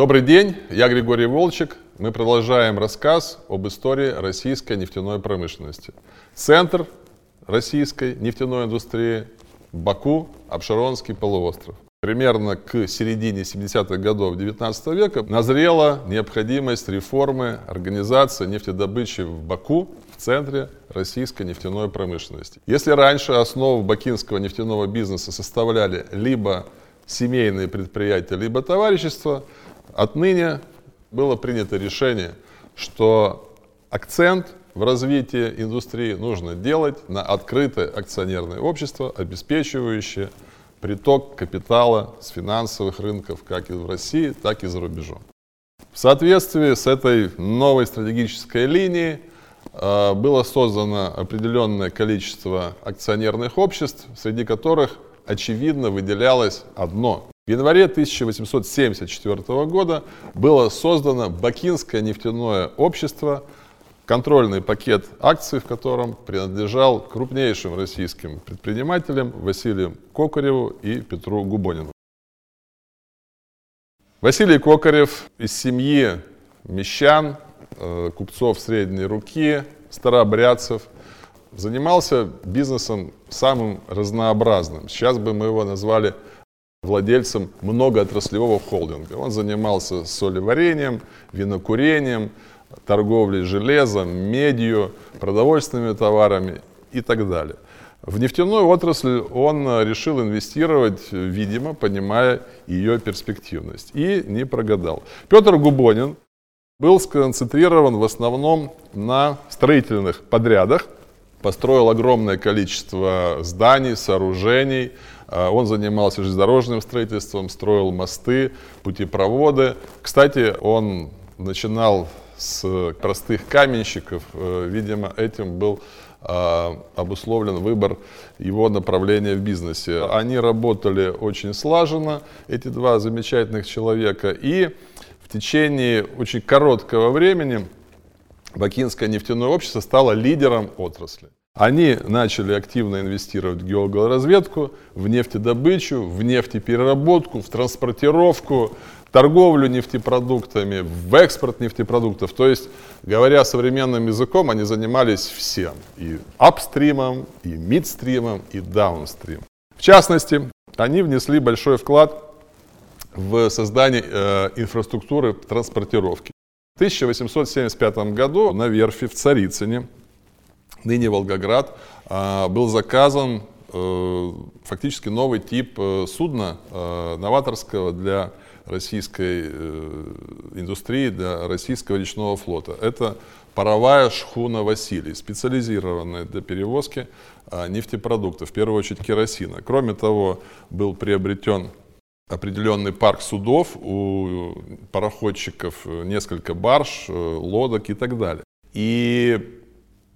Добрый день, я Григорий Волчек. Мы продолжаем рассказ об истории российской нефтяной промышленности. Центр российской нефтяной индустрии – Баку, Абшеронский полуостров. Примерно к середине 70-х годов 19 века назрела необходимость реформы организации нефтедобычи в Баку, в центре российской нефтяной промышленности. Если раньше основу бакинского нефтяного бизнеса составляли либо семейные предприятия, либо товарищества, отныне было принято решение, что акцент в развитии индустрии нужно делать на открытое акционерное общество, обеспечивающее приток капитала с финансовых рынков как и в России, так и за рубежом. В соответствии с этой новой стратегической линией э, было создано определенное количество акционерных обществ, среди которых очевидно выделялось одно. В январе 1874 года было создано Бакинское нефтяное общество, контрольный пакет акций, в котором принадлежал крупнейшим российским предпринимателям Василию Кокареву и Петру Губонину. Василий Кокарев из семьи мещан, э, купцов средней руки, старообрядцев – занимался бизнесом самым разнообразным. Сейчас бы мы его назвали владельцем многоотраслевого холдинга. Он занимался солеварением, винокурением, торговлей железом, медью, продовольственными товарами и так далее. В нефтяную отрасль он решил инвестировать, видимо, понимая ее перспективность. И не прогадал. Петр Губонин был сконцентрирован в основном на строительных подрядах – построил огромное количество зданий, сооружений. А, он занимался железнодорожным строительством, строил мосты, путепроводы. Кстати, он начинал с простых каменщиков. Э, видимо, этим был а, обусловлен выбор его направления в бизнесе. Они работали очень слаженно, эти два замечательных человека, и в течение очень короткого времени Бакинское нефтяное общество стало лидером отрасли. Они начали активно инвестировать в геологоразведку, в нефтедобычу, в нефтепереработку, в транспортировку, торговлю нефтепродуктами, в экспорт нефтепродуктов. То есть, говоря современным языком, они занимались всем. И апстримом, и мидстримом, и даунстрим. В частности, они внесли большой вклад в создание э, инфраструктуры транспортировки. В 1875 году на верфи в Царицыне, ныне Волгоград, а, был заказан э, фактически новый тип э, судна э, новаторского для российской индустрии, для российского речного флота. Это паровая шхуна «Василий», специализированная для перевозки нефтепродуктов, в первую очередь керосина. Кроме того, был приобретен определенный парк судов, у пароходчиков несколько барж, э, лодок и так далее. И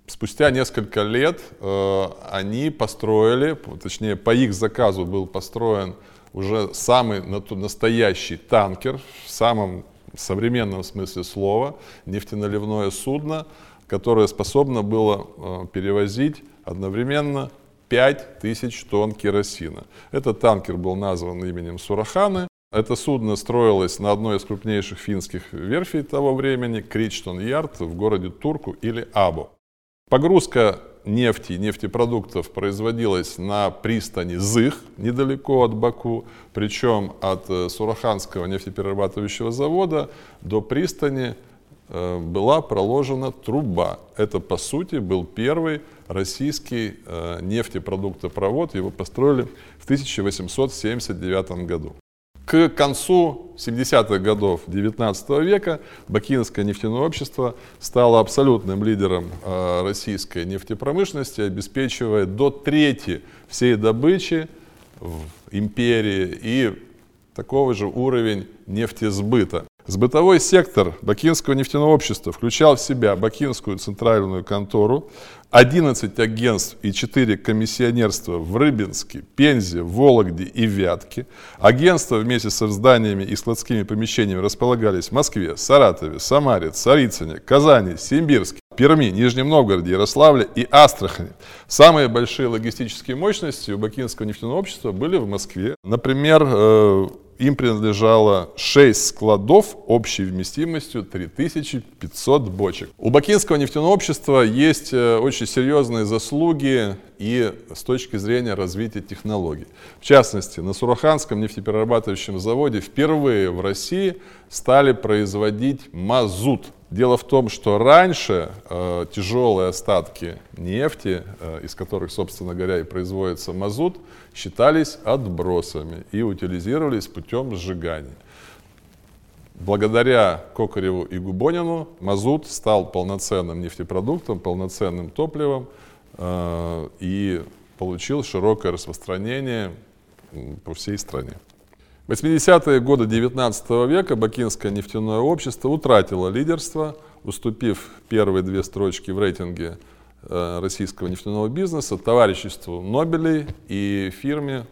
спустя несколько лет э, они построили, точнее по их заказу был построен уже самый настоящий танкер в самом современном смысле слова, нефтеналивное судно, которое способно было э, перевозить одновременно 5000 тонн керосина. Этот танкер был назван именем Сураханы. Это судно строилось на одной из крупнейших финских верфей того времени, Кричтон Ярд, в городе Турку или Абу. Погрузка нефти, нефтепродуктов производилась на пристани Зых, недалеко от Баку, причем от э, Сураханского нефтеперерабатывающего завода до пристани была проложена труба. Это, по сути, был первый российский э, нефтепродуктопровод. Его построили в 1879 году. К концу 70-х годов 19 века Бакинское нефтяное общество стало абсолютным лидером э, российской нефтепромышленности, обеспечивая до трети всей добычи в империи и такого же уровень нефтесбыта. Сбытовой сектор Бакинского нефтяного общества включал в себя Бакинскую центральную контору, 11 агентств и 4 комиссионерства в Рыбинске, Пензе, Вологде и Вятке. Агентства вместе со зданиями и складскими помещениями располагались в Москве, Саратове, Самаре, Царицыне, Казани, Симбирске, Перми, Нижнем Новгороде, Ярославле и Астрахани. Самые большие логистические мощности у Бакинского нефтяного общества были в Москве. Например, э, им принадлежало 6 складов общей вместимостью 3500 бочек. У Бакинского нефтяного общества есть э, очень серьезные заслуги и с точки зрения развития технологий. В частности, на Сураханском нефтеперерабатывающем заводе впервые в России стали производить мазут. Дело в том, что раньше э, тяжелые остатки нефти, э, из которых, собственно говоря, и производится мазут, считались отбросами и утилизировались путем сжигания. Благодаря Кокареву и Губонину мазут стал полноценным нефтепродуктом, полноценным топливом и получил широкое распространение по всей стране. В 80-е годы 19 века Бакинское нефтяное общество утратило лидерство, уступив первые две строчки в рейтинге э, российского нефтяного бизнеса товариществу Нобелей и фирме,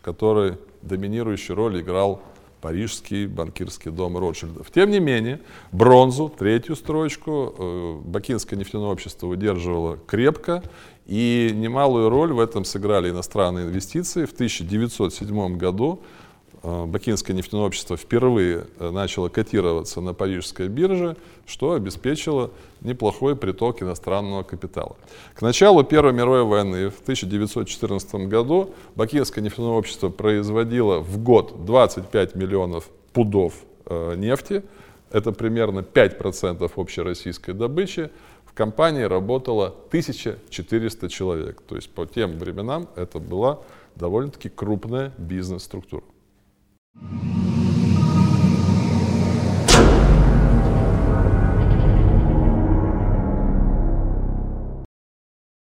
которой доминирующую роль играл Парижский банкирский дом Ротшильдов. Тем не менее, бронзу, третью строчку, э, Бакинское нефтяное общество удерживало крепко, и немалую роль в этом сыграли иностранные инвестиции. В 1907 году Бакинское нефтяное общество впервые э, начало котироваться на парижской бирже, что обеспечило неплохой приток иностранного капитала. К началу Первой мировой войны в 1914 году Бакинское нефтяное общество производило в год 25 миллионов пудов э, нефти. Это примерно 5% общей российской добычи. В компании работало 1400 человек. То есть по тем временам это была довольно-таки крупная бизнес-структура. you